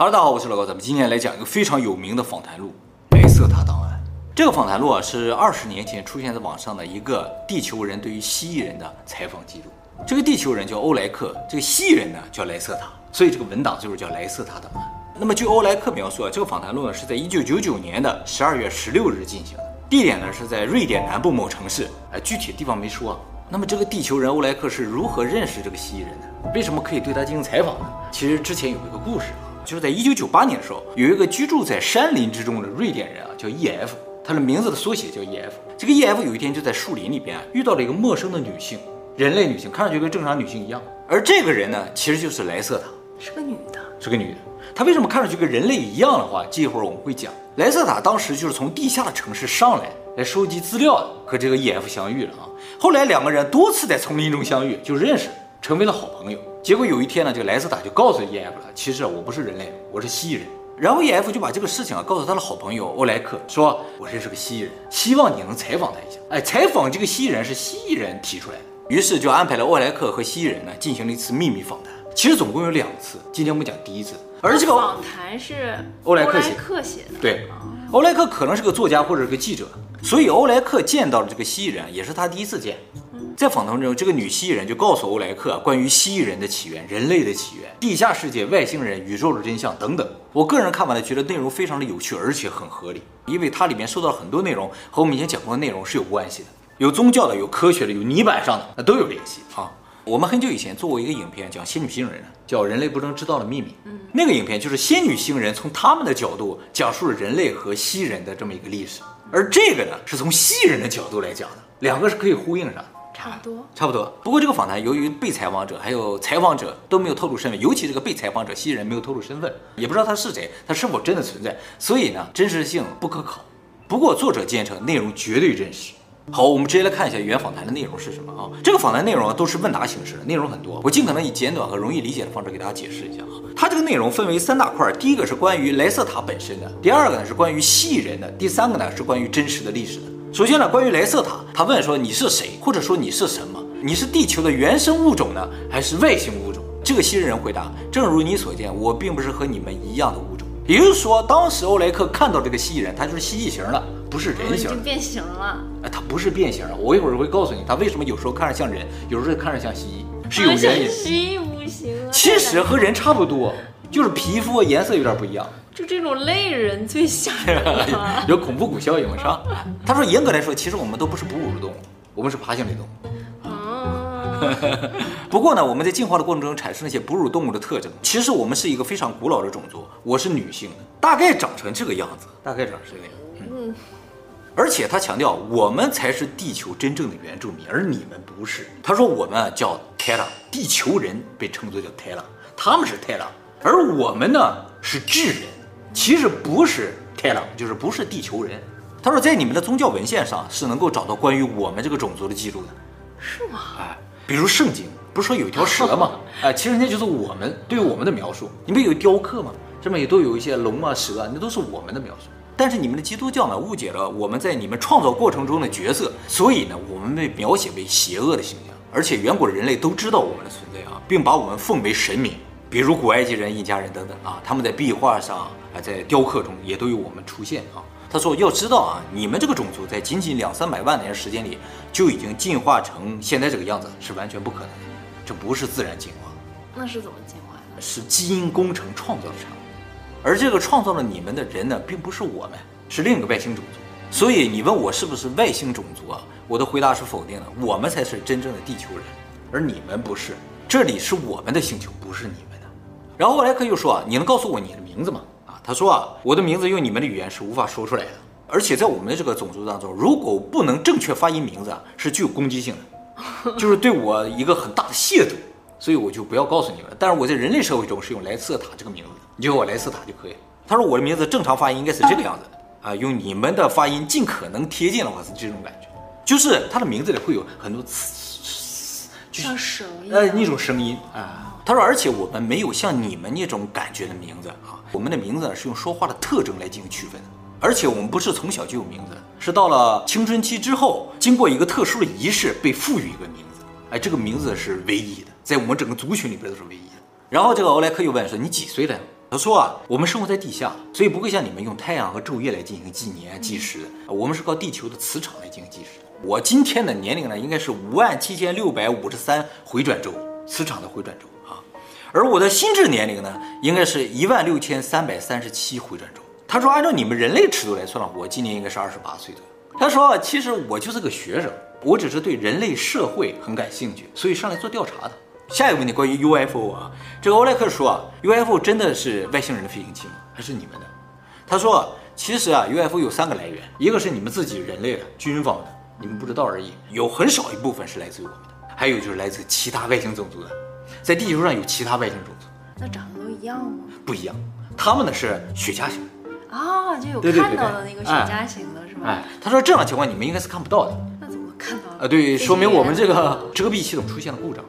哈喽大家好，我是老高，咱们今天来讲一个非常有名的访谈录——莱瑟塔档案。这个访谈录啊，是二十年前出现在网上的一个地球人对于蜥蜴人的采访记录。这个地球人叫欧莱克，这个蜥蜴人呢叫莱瑟塔，所以这个文档就是叫莱瑟塔档案。那么据欧莱克描述啊，这个访谈录呢是在一九九九年的十二月十六日进行的，地点呢是在瑞典南部某城市，哎，具体地方没说啊。那么这个地球人欧莱克是如何认识这个蜥蜴人的？为什么可以对他进行采访呢？其实之前有一个故事啊，就是在一九九八年的时候，有一个居住在山林之中的瑞典人啊，叫 E.F，他的名字的缩写叫 E.F。这个 E.F 有一天就在树林里边啊，遇到了一个陌生的女性，人类女性，看上去跟正常女性一样。而这个人呢，其实就是莱瑟塔，是个女的，是个女的。她为什么看上去跟人类一样的话，这一会儿我们会讲。莱瑟塔当时就是从地下的城市上来。来收集资料的，和这个 E.F 相遇了啊。后来两个人多次在丛林中相遇，就认识，成为了好朋友。结果有一天呢，这个莱斯塔就告诉 E.F 了，其实我不是人类，我是蜥蜴人。然后 E.F 就把这个事情啊告诉他的好朋友欧莱克，说我认识个蜥蜴人，希望你能采访他一下。哎，采访这个蜥蜴人是蜥蜴人提出来的，于是就安排了欧莱克和蜥蜴人呢进行了一次秘密访谈。其实总共有两次，今天我们讲第一次。而这个访谈是欧莱克写的，对，欧莱克可能是个作家或者是个记者。所以欧莱克见到了这个蜥蜴人，也是他第一次见。在访谈中，这个女蜥蜴人就告诉欧莱克关于蜥蜴人的起源、人类的起源、地下世界、外星人、宇宙的真相等等。我个人看完了，觉得内容非常的有趣，而且很合理，因为它里面说到了很多内容和我们以前讲过的内容是有关系的，有宗教的，有科学的，有泥板上的，那都有联系啊。我们很久以前做过一个影片，讲仙女星人的，叫《人类不能知道的秘密》。嗯，那个影片就是仙女星人从他们的角度讲述了人类和蜥蜴人的这么一个历史。而这个呢，是从蜥蜴人的角度来讲的，两个是可以呼应上的，差不多，差不多。不过这个访谈由于被采访者还有采访者都没有透露身份，尤其这个被采访者蜥蜴人没有透露身份，也不知道他是谁，他是否真的存在，所以呢，真实性不可考。不过作者坚称内容绝对真实。好，我们直接来看一下原访谈的内容是什么啊？这个访谈内容啊都是问答形式的，内容很多，我尽可能以简短和容易理解的方式给大家解释一下啊。它这个内容分为三大块，第一个是关于莱瑟塔本身的，第二个呢是关于蜥蜴人的，第三个呢是关于真实的历史的。首先呢，关于莱瑟塔，他问说你是谁，或者说你是什么？你是地球的原生物种呢，还是外星物种？这个蜥蜴人回答：正如你所见，我并不是和你们一样的物种。也就是说，当时欧莱克看到这个蜥蜴人，他就是蜥蜴型的。不是人形，已经变形了。哎，它不是变形了。我一会儿会告诉你，它为什么有时候看着像人，有时候看着像蜥蜴，是有原因。蜥蜴不行啊。其实和人差不多，就是皮肤颜色有点不一样。就这种类人最吓人了。有恐怖谷效应是吧？他说，严格来说，其实我们都不是哺乳动物，我们是爬行类动物。哦。不过呢，我们在进化的过程中产生了一些哺乳动物的特征。其实我们是一个非常古老的种族。我是女性的，大概长成这个样子，大概长成这个样子。嗯。而且他强调，我们才是地球真正的原住民，而你们不是。他说我们叫泰拉，地球人被称作叫泰拉，他们是泰拉，而我们呢是智人，其实不是泰拉，就是不是地球人。他说在你们的宗教文献上是能够找到关于我们这个种族的记录的，是吗？哎，比如圣经不是说有一条蛇吗？哎，其实那就是我们对于我们的描述。你们有雕刻吗？上面也都有一些龙啊蛇啊，那都是我们的描述。但是你们的基督教呢，误解了我们在你们创造过程中的角色，所以呢，我们被描写为邪恶的形象。而且远古人类都知道我们的存在啊，并把我们奉为神明，比如古埃及人、印加人等等啊，他们在壁画上啊，在雕刻中也都有我们出现啊。他说，要知道啊，你们这个种族在仅仅两三百万年时间里就已经进化成现在这个样子，是完全不可能的，这不是自然进化。那是怎么进化的？是基因工程创造的产物。而这个创造了你们的人呢，并不是我们，是另一个外星种族。所以你问我是不是外星种族啊？我的回答是否定的。我们才是真正的地球人，而你们不是。这里是我们的星球，不是你们的。然后莱克又说啊，你能告诉我你的名字吗？啊，他说啊，我的名字用你们的语言是无法说出来的。而且在我们的这个种族当中，如果不能正确发音名字啊，是具有攻击性的，就是对我一个很大的亵渎。所以我就不要告诉你们了。但是我在人类社会中是用莱瑟塔这个名字的，你就叫我莱瑟塔就可以。他说我的名字正常发音应该是这个样子的啊，用你们的发音尽可能贴近的话是这种感觉，就是他的名字里会有很多词，就像蛇一样，呃，那种声音啊。他说，而且我们没有像你们那种感觉的名字啊，我们的名字是用说话的特征来进行区分的。而且我们不是从小就有名字，是到了青春期之后，经过一个特殊的仪式被赋予一个名字。哎，这个名字是唯一的。在我们整个族群里边都是唯一的。然后这个欧莱克又问说：“你几岁了？”他说啊，我们生活在地下，所以不会像你们用太阳和昼夜来进行纪年计时的。我们是靠地球的磁场来进行计时。我今天的年龄呢，应该是五万七千六百五十三回转周，磁场的回转周啊。而我的心智年龄呢，应该是一万六千三百三十七回转周。他说，按照你们人类尺度来算，我今年应该是二十八岁的。他说，其实我就是个学生，我只是对人类社会很感兴趣，所以上来做调查的。下一个问题关于 UFO 啊，这个欧莱克说啊，UFO 真的是外星人的飞行器吗？还是你们的？他说，其实啊，UFO 有三个来源，一个是你们自己人类的军方的，你们不知道而已，有很少一部分是来自于我们的，还有就是来自其他外星种族的，在地球上有其他外星种族，那长得都一样吗？不一样，他们呢是雪茄型啊，就有看到的那个雪茄型的是吗？哎，他说这样的情况你们应该是看不到的，那怎么看到？啊，对，说明我们这个遮蔽系统出现了故障。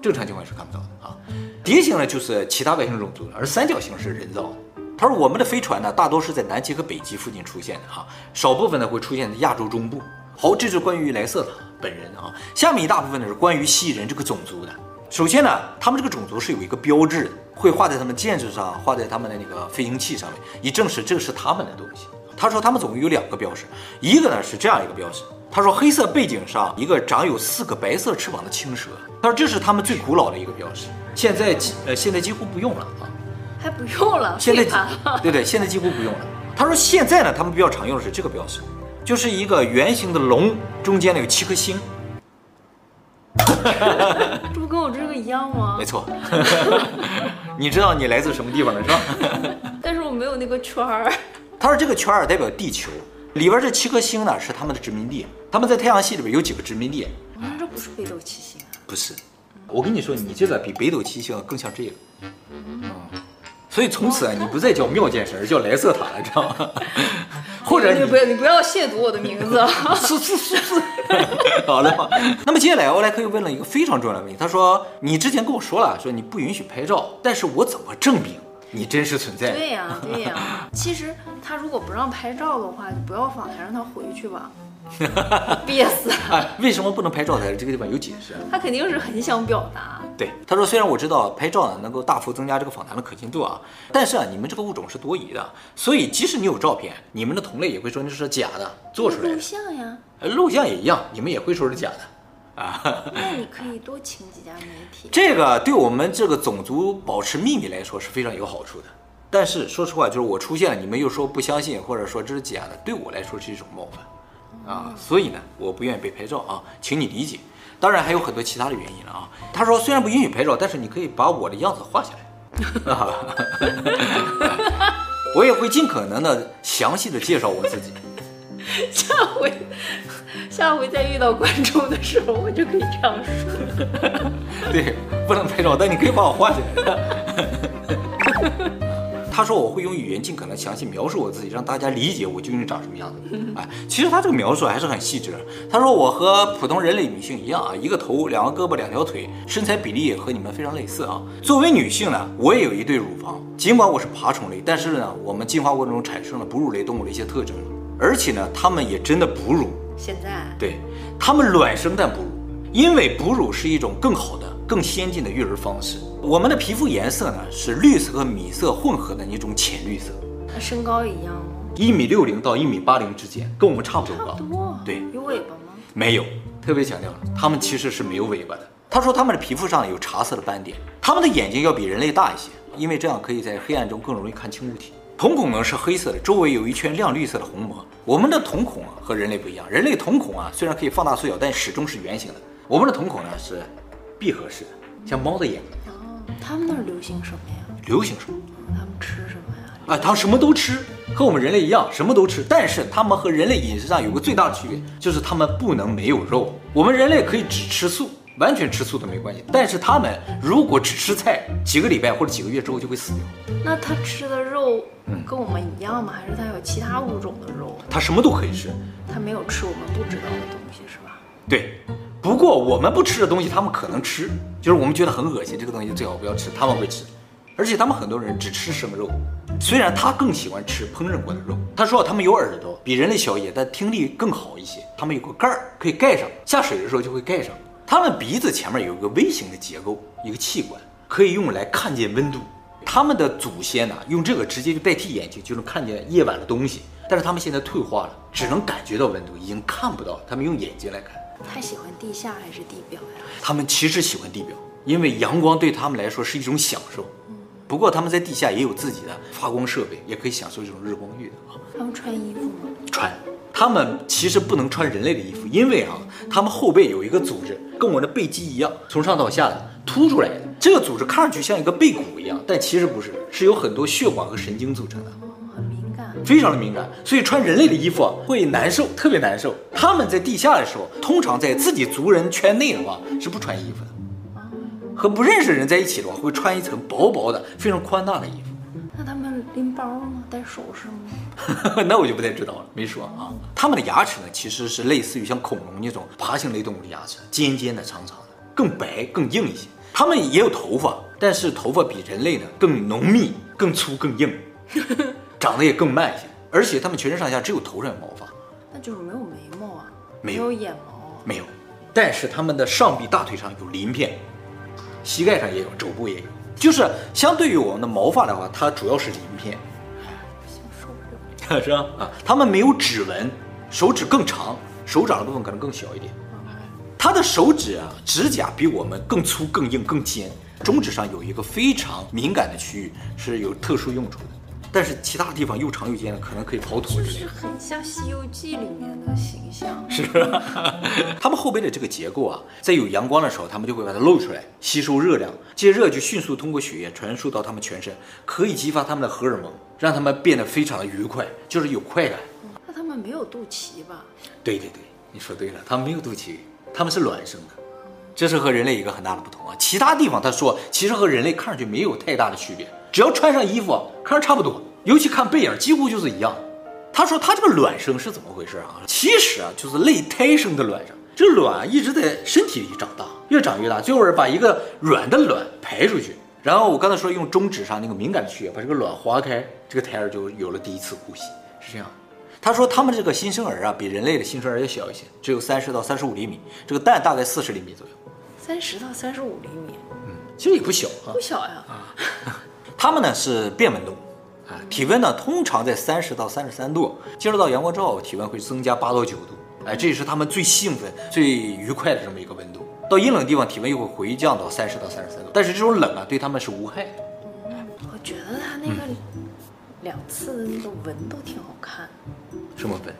正常情况是看不到的啊，蝶形呢就是其他外星种族的，而三角形是人造的。他说我们的飞船呢，大多是在南极和北极附近出现的哈，少部分呢会出现在亚洲中部。好，这是关于莱瑟塔本人啊。下面一大部分呢是关于蜥蜴人这个种族的。首先呢，他们这个种族是有一个标志的，会画在他们建筑上，画在他们的那个飞行器上面，以证实这是他们的东西。他说他们总共有两个标识，一个呢是这样一个标识。他说：“黑色背景上一个长有四个白色翅膀的青蛇。他说这是他们最古老的一个标识，现在几呃现在几乎不用了啊，还不用了。现在对对，现在几乎不用了。他说现在呢，他们比较常用的是这个标识，就是一个圆形的龙，中间呢有七颗星。这不跟我这个一样吗？没错。你知道你来自什么地方的是吧？但是我没有那个圈儿。他说这个圈儿代表地球。”里边这七颗星呢，是他们的殖民地。他们在太阳系里边有几个殖民地？我们这不是北斗七星啊？不是，我跟你说，你这个比北斗七星更像这个。嗯，所以从此啊，你不再叫妙剑神，而叫莱瑟塔了，知道吗？或者你不要，你不要亵渎我的名字。是是是是。好了嘛。那么接下来，欧莱克又问了一个非常重要的问题。他说：“你之前跟我说了，说你不允许拍照，但是我怎么证明？”你真实存在。对呀、啊，对呀、啊。其实他如果不让拍照的话，就不要访谈，让他回去吧，憋死。哎，为什么不能拍照？在这个地方有解释。他肯定是很想表达。对，他说，虽然我知道拍照呢能够大幅增加这个访谈的可信度啊，但是啊，你们这个物种是多疑的，所以即使你有照片，你们的同类也会说那是假的，做出来的。录像呀。录像也一样，你们也会说是假的。啊，那你可以多请几家媒体。这个对我们这个种族保持秘密来说是非常有好处的。但是说实话，就是我出现了，你们又说不相信，或者说这是假的，对我来说是一种冒犯啊。所以呢，我不愿意被拍照啊，请你理解。当然还有很多其他的原因了啊。他说虽然不允许拍照，但是你可以把我的样子画下来。啊，我也会尽可能的详细的介绍我自己。下回。下回再遇到观众的时候，我就可以这样说。对，不能拍照，但你可以把我画起来。他说我会用语言尽可能详细描述我自己，让大家理解我究竟长什么样子。哎，其实他这个描述还是很细致。他说我和普通人类女性一样啊，一个头，两个胳膊，两条腿，身材比例也和你们非常类似啊。作为女性呢，我也有一对乳房。尽管我是爬虫类，但是呢，我们进化过程中产生了哺乳类动物的一些特征，而且呢，它们也真的哺乳。现在对，他们卵生但哺乳，因为哺乳是一种更好的、更先进的育儿方式。我们的皮肤颜色呢是绿色和米色混合的一种浅绿色。那身高一样吗？一米六零到一米八零之间，跟我们差不多高。差不多。对，有尾巴吗？没有，特别强调了，他们其实是没有尾巴的。他说他们的皮肤上有茶色的斑点，他们的眼睛要比人类大一些，因为这样可以在黑暗中更容易看清物体。瞳孔呢是黑色的，周围有一圈亮绿色的虹膜。我们的瞳孔啊和人类不一样，人类瞳孔啊虽然可以放大缩小，但始终是圆形的。我们的瞳孔呢是闭合式的，像猫的眼。哦，他们那儿流行什么呀？流行什么？他们吃什么呀？啊，他们什么都吃，和我们人类一样，什么都吃。但是他们和人类饮食上有个最大的区别，就是他们不能没有肉。我们人类可以只吃素。完全吃素的没关系，但是他们如果只吃菜，几个礼拜或者几个月之后就会死掉。那他吃的肉跟我们一样吗？还是他有其他物种的肉？他什么都可以吃，他没有吃我们不知道的东西，是吧？对。不过我们不吃的东西，他们可能吃，就是我们觉得很恶心，这个东西最好不要吃，他们会吃。而且他们很多人只吃生肉，虽然他更喜欢吃烹饪过的肉。他说他们有耳朵，比人类小一些，但听力更好一些。他们有个盖儿可以盖上，下水的时候就会盖上。他们鼻子前面有一个微型的结构，一个器官可以用来看见温度。他们的祖先呢、啊，用这个直接就代替眼睛就能看见夜晚的东西，但是他们现在退化了，只能感觉到温度，已经看不到。他们用眼睛来看。他喜欢地下还是地表呀？他们其实喜欢地表，因为阳光对他们来说是一种享受。不过他们在地下也有自己的发光设备，也可以享受这种日光浴的啊。他们穿衣服吗？穿。他们其实不能穿人类的衣服，因为啊，他们后背有一个组织，跟我的背肌一样，从上到下的凸出来的。这个组织看上去像一个背骨一样，但其实不是，是有很多血管和神经组成的。哦，敏感，非常的敏感，所以穿人类的衣服啊，会难受，特别难受。他们在地下的时候，通常在自己族人圈内的话是不穿衣服的。和不认识的人在一起的话，会穿一层薄薄的、非常宽大的衣服。那他们拎包吗？戴首饰吗？那我就不太知道了，没说啊。他们的牙齿呢，其实是类似于像恐龙那种爬行类动物的牙齿，尖尖的、长长的，更白、更硬一些。他们也有头发，但是头发比人类呢更浓密、更粗、更硬，长得也更慢一些。而且他们全身上下只有头上有毛发，那就是没有眉毛啊，没有，没有眼毛，没有。但是他们的上臂、大腿上有鳞片。膝盖上也有，肘部也有，就是相对于我们的毛发的话，它主要是鳞片。不行受不了，是吧？啊，他们没有指纹，手指更长，手掌的部分可能更小一点。他的手指啊，指甲比我们更粗、更硬、更尖，中指上有一个非常敏感的区域，是有特殊用处的。但是其他地方又长又尖的，可能可以刨土之类的。就是很像《西游记》里面的形象。是，他们后背的这个结构啊，在有阳光的时候，他们就会把它露出来，吸收热量，这些热就迅速通过血液传输到他们全身，可以激发他们的荷尔蒙，让他们变得非常的愉快，就是有快感。那他们没有肚脐吧？对对对，你说对了，他们没有肚脐，他们是卵生的，这是和人类一个很大的不同啊。其他地方他说，其实和人类看上去没有太大的区别。只要穿上衣服，看着差不多，尤其看背影，几乎就是一样。他说他这个卵生是怎么回事啊？其实啊，就是类胎生的卵生，这个卵一直在身体里长大，越长越大，最后是把一个软的卵排出去。然后我刚才说用中指上那个敏感的区域把这个卵划开，这个胎儿就有了第一次呼吸，是这样。他说他们这个新生儿啊，比人类的新生儿要小一些，只有三十到三十五厘米，这个蛋大概四十厘米左右。三十到三十五厘米，嗯，其实也不小啊，不小呀。啊。它们呢是变温动物，啊，体温呢通常在三十到三十三度，接触到阳光之后，体温会增加八到九度，哎，这也是它们最兴奋、最愉快的这么一个温度。到阴冷的地方，体温又会回降到三十到三十三度，但是这种冷啊，对它们是无害的。嗯，我觉得它那个两次的那个纹都挺好看。什么纹？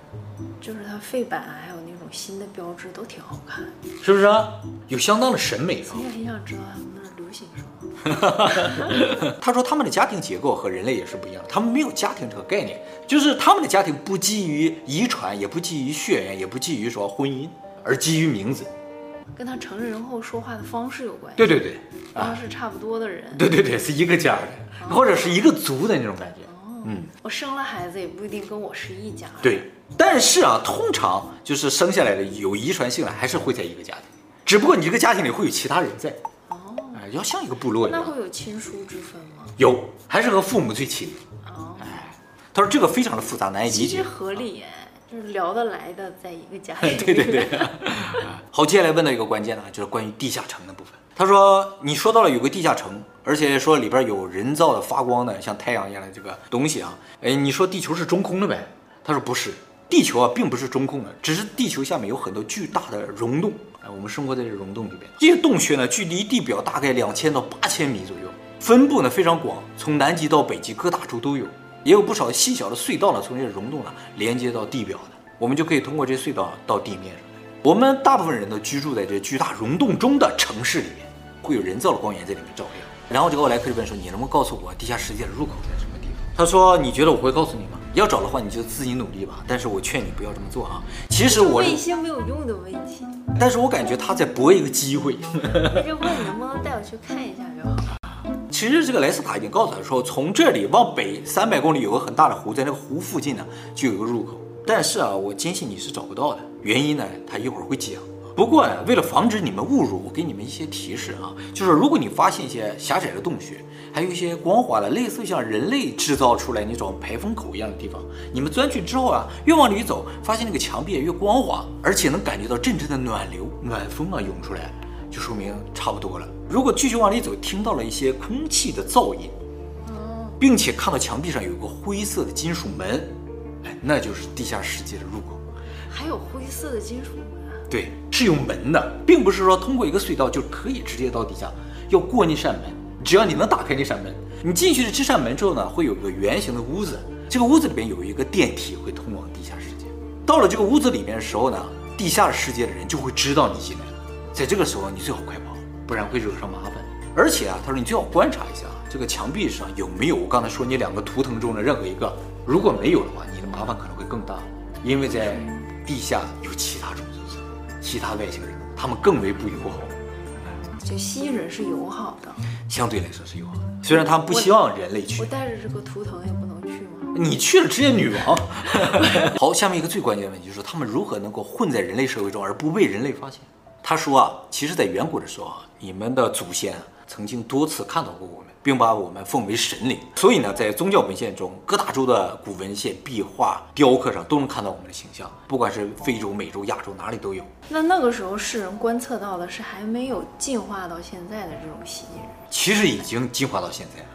就是它肺板还有那种新的标志都挺好看，是不是啊？有相当的审美啊。我也很想知道他们那流行什么。他说他们的家庭结构和人类也是不一样，他们没有家庭这个概念，就是他们的家庭不基于遗传，也不基于血缘，也不基于说婚姻，而基于名字，跟他成人后说话的方式有关系。对对对，方式差不多的人。对对对，是一个家的，哦、或者是一个族的那种感觉。哦、嗯，我生了孩子也不一定跟我是一家。对，但是啊，通常就是生下来的有遗传性的，还是会在一个家庭，只不过你这个家庭里会有其他人在。要像一个部落一样，那会有亲疏之分吗？有，还是和父母最亲。哦，哎，他说这个非常的复杂，难以理解。其实合理，就是聊得来的，在一个家 庭。对对对。好，接下来问到一个关键的，就是关于地下城的部分。他说，你说到了有个地下城，而且说里边有人造的发光的，像太阳一样的这个东西啊。哎，你说地球是中空的呗？他说不是，地球啊并不是中空的，只是地球下面有很多巨大的溶洞。我们生活在这溶洞里边，这些洞穴呢，距离地表大概两千到八千米左右，分布呢非常广，从南极到北极各大洲都有，也有不少细小的隧道呢，从这些溶洞呢连接到地表的，我们就可以通过这隧道到地面上。我们大部分人都居住在这巨大溶洞中的城市里面，会有人造的光源在里面照亮。然后这个奥莱克就问说：“你能不能告诉我地下世界的入口在什么地方？”他说：“你觉得我会告诉你吗？要找的话，你就自己努力吧。但是我劝你不要这么做啊。其实我问一些没有用的问题。”但是我感觉他在搏一个机会。他就问你能不能带我去看一下就好？其实这个莱斯塔已经告诉他说，从这里往北三百公里有个很大的湖，在那个湖附近呢就有个入口。但是啊，我坚信你是找不到的。原因呢，他一会儿会讲。不过呢，为了防止你们误入，我给你们一些提示啊，就是如果你发现一些狭窄的洞穴，还有一些光滑的，类似像人类制造出来那种排风口一样的地方，你们钻去之后啊，越往里走，发现那个墙壁越光滑，而且能感觉到阵阵的暖流、暖风啊涌出来，就说明差不多了。如果继续往里走，听到了一些空气的噪音，并且看到墙壁上有个灰色的金属门，哎，那就是地下世界的入口。还有灰色的金属门？对，是有门的，并不是说通过一个隧道就可以直接到地下，要过那扇门。只要你能打开那扇门，你进去的这扇门之后呢，会有一个圆形的屋子，这个屋子里面有一个电梯会通往地下世界。到了这个屋子里面的时候呢，地下世界的人就会知道你进来了。在这个时候，你最好快跑，不然会惹上麻烦。而且啊，他说你最好观察一下这个墙壁上有没有我刚才说你两个图腾中的任何一个，如果没有的话，你的麻烦可能会更大，因为在地下有其他种，其他外星人，他们更为不友好。就蜥蜴人是友好的，相对来说是友好的，虽然他们不希望人类去。我带着这个图腾也不能去吗？你去了，职业女王。好，下面一个最关键的问题就是他们如何能够混在人类社会中而不被人类发现？他说啊，其实，在远古的时候啊，你们的祖先曾经多次看到过我们。并把我们奉为神灵，所以呢，在宗教文献中，各大洲的古文献、壁画、雕刻上都能看到我们的形象，不管是非洲、美洲、亚洲，哪里都有。那那个时候，世人观测到的是还没有进化到现在的这种蜥蜴人，其实已经进化到现在了。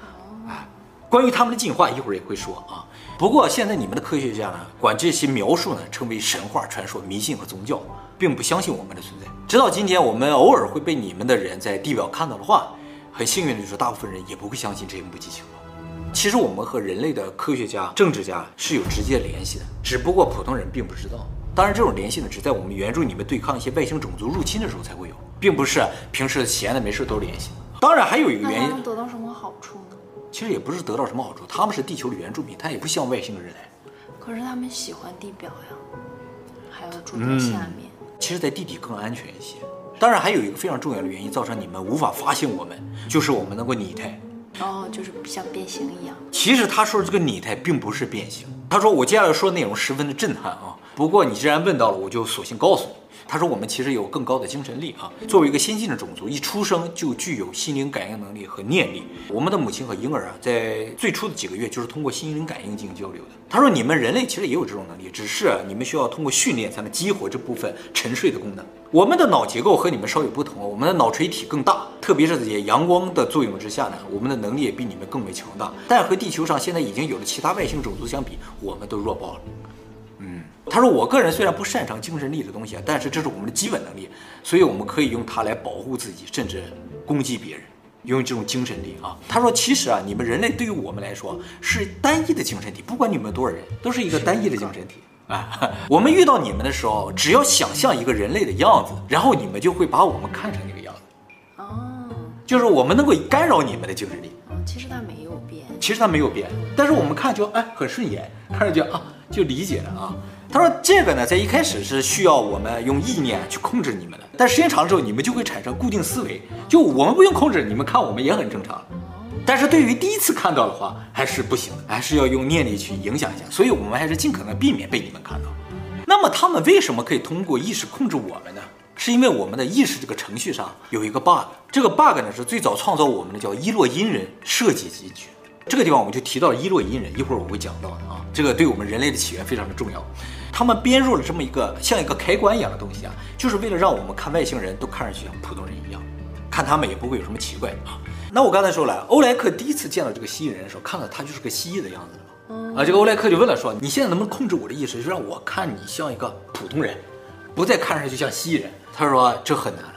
哦，啊，关于他们的进化，一会儿也会说啊。不过现在你们的科学家呢，管这些描述呢称为神话、传说、迷信和宗教，并不相信我们的存在。直到今天，我们偶尔会被你们的人在地表看到的话。很幸运的就是，大部分人也不会相信这些目击情报。其实我们和人类的科学家、政治家是有直接联系的，只不过普通人并不知道。当然，这种联系呢，只在我们援助你们对抗一些外星种族入侵的时候才会有，并不是平时闲的没事都联系。当然，还有一个原因，能得到什么好处呢？其实也不是得到什么好处，他们是地球的原住民，他也不希望外星人来。可是他们喜欢地表呀，还要住在下面。嗯，其实，在地底更安全一些。当然，还有一个非常重要的原因，造成你们无法发现我们，就是我们能够拟态。哦，就是像变形一样。其实他说的这个拟态并不是变形。他说我接下来说的内容十分的震撼啊，不过你既然问到了，我就索性告诉你。他说：“我们其实有更高的精神力啊！作为一个先进的种族，一出生就具有心灵感应能力和念力。我们的母亲和婴儿啊，在最初的几个月就是通过心灵感应进行交流的。”他说：“你们人类其实也有这种能力，只是你们需要通过训练才能激活这部分沉睡的功能。我们的脑结构和你们稍有不同，我们的脑垂体更大，特别是在阳光的作用之下呢，我们的能力也比你们更为强大。但和地球上现在已经有了其他外星种族相比，我们都弱爆了。”他说：“我个人虽然不擅长精神力的东西啊，但是这是我们的基本能力，所以我们可以用它来保护自己，甚至攻击别人，用这种精神力啊。”他说：“其实啊，你们人类对于我们来说是单一的精神体，不管你们多少人，都是一个单一的精神体啊。我们遇到你们的时候，只要想象一个人类的样子，然后你们就会把我们看成那个样子。哦，就是我们能够干扰你们的精神力。哦，其实它没有变，其实它没有变，但是我们看就哎很顺眼，看着就啊就理解了啊。”他说：“这个呢，在一开始是需要我们用意念去控制你们的，但时间长了之后，你们就会产生固定思维，就我们不用控制，你们看我们也很正常。但是对于第一次看到的话，还是不行的，还是要用念力去影响一下。所以我们还是尽可能避免被你们看到。那么他们为什么可以通过意识控制我们呢？是因为我们的意识这个程序上有一个 bug，这个 bug 呢是最早创造我们的叫伊洛因人设计进去。这个地方我们就提到了伊洛伊人，一会儿我会讲到的啊，这个对我们人类的起源非常的重要。”他们编入了这么一个像一个开关一样的东西啊，就是为了让我们看外星人都看上去像普通人一样，看他们也不会有什么奇怪啊。那我刚才说了，欧莱克第一次见到这个蜥蜴人的时候，看到他就是个蜥蜴的样子啊。这个欧莱克就问了说：“你现在能不能控制我的意识，就让我看你像一个普通人，不再看上去像蜥蜴人？”他说：“这很难了。”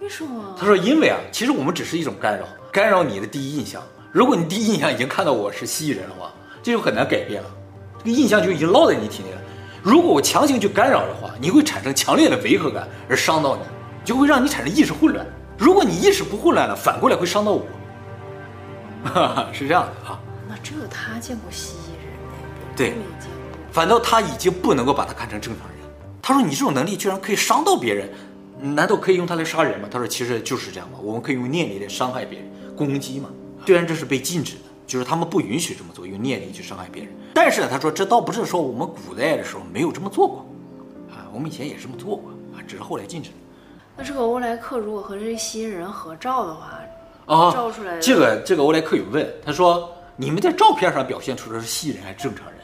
为什么？他说：“因为啊，其实我们只是一种干扰，干扰你的第一印象。如果你第一印象已经看到我是蜥蜴人的话，这就很难改变了，这个印象就已经烙在你体内了。”如果我强行去干扰的话，你会产生强烈的违和感，而伤到你，就会让你产生意识混乱。如果你意识不混乱了，反过来会伤到我。哈哈，是这样的啊。那只有他见过蜥蜴人，对，反倒他已经不能够把他看成正常人。他说：“你这种能力居然可以伤到别人，难道可以用它来杀人吗？”他说：“其实就是这样嘛，我们可以用念力来伤害别人，攻击嘛。虽然这是被禁止的。”就是他们不允许这么做，用念力去伤害别人。但是呢，他说这倒不是说我们古代的时候没有这么做过，啊，我们以前也这么做过，啊，只是后来禁止。那这个欧莱克如果和这些新人合照的话，啊，照出来的这个这个欧莱克有问，他说你们在照片上表现出的是蜥蜴人还是正常人？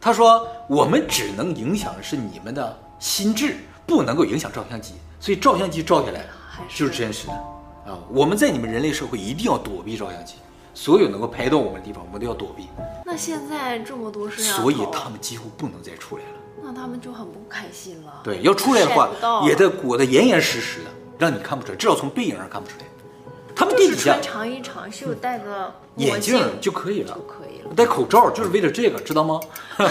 他说我们只能影响的是你们的心智，不能够影响照相机，所以照相机照下来就是真实的，啊，我们在你们人类社会一定要躲避照相机。所有能够拍到我们的地方，我们都要躲避。那现在这么多摄像头，所以他们几乎不能再出来了。那他们就很不开心了。对，要出来的话也得裹得严严实实的，让你看不出来，至少从背影上看不出来。他们地底下长衣长袖，戴个墨眼镜镜就可以了就。可以了。戴口罩就是为了这个，知道吗？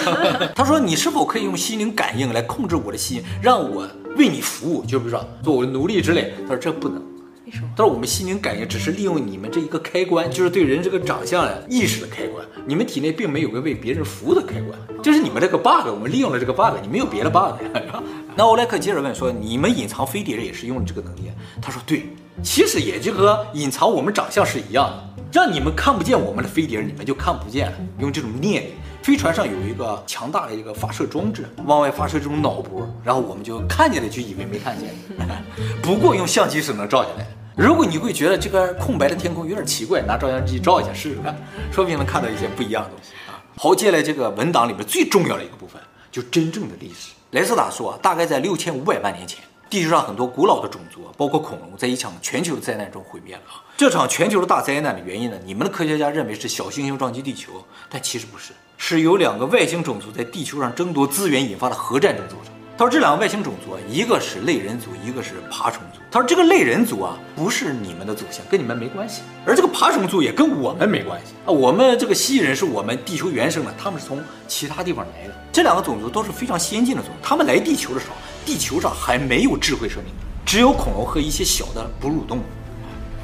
他说：“你是否可以用心灵感应来控制我的心，让我为你服务？就比如说做我的奴隶之类。”他说：“这不能。为什么？他说：“我们心灵感应只是利用你们这一个开关，就是对人这个长相意识的开关。你们体内并没有个为别人服务的开关，这是你们这个 bug。我们利用了这个 bug，你没有别的 bug 呀。”那欧莱克接着问说：“你们隐藏飞碟也是用这个能力？”他说：“对，其实也就和隐藏我们长相是一样的。”让你们看不见我们的飞碟，你们就看不见了。用这种念，飞船上有一个强大的一个发射装置，往外发射这种脑波，然后我们就看见了，就以为没看见。不过用相机是能照下来的。如果你会觉得这个空白的天空有点奇怪，拿照相机照一下试试看，说不定能看到一些不一样的东西啊。好，接下来这个文档里面最重要的一个部分，就真正的历史。莱斯塔说啊，大概在六千五百万年前。地球上很多古老的种族，包括恐龙，在一场全球的灾难中毁灭了！这场全球的大灾难的原因呢，你们的科学家认为是小行星撞击地球，但其实不是，是由两个外星种族在地球上争夺资源引发的核战争造成。他说这两个外星种族啊，一个是类人族，一个是爬虫族。他说这个类人族啊，不是你们的祖先，跟你们没关系；而这个爬虫族也跟我们没关系啊。我们这个蜥蜴人是我们地球原生的，他们是从其他地方来的。这两个种族都是非常先进的种族，他们来地球的时候。地球上还没有智慧生命，只有恐龙和一些小的哺乳动物。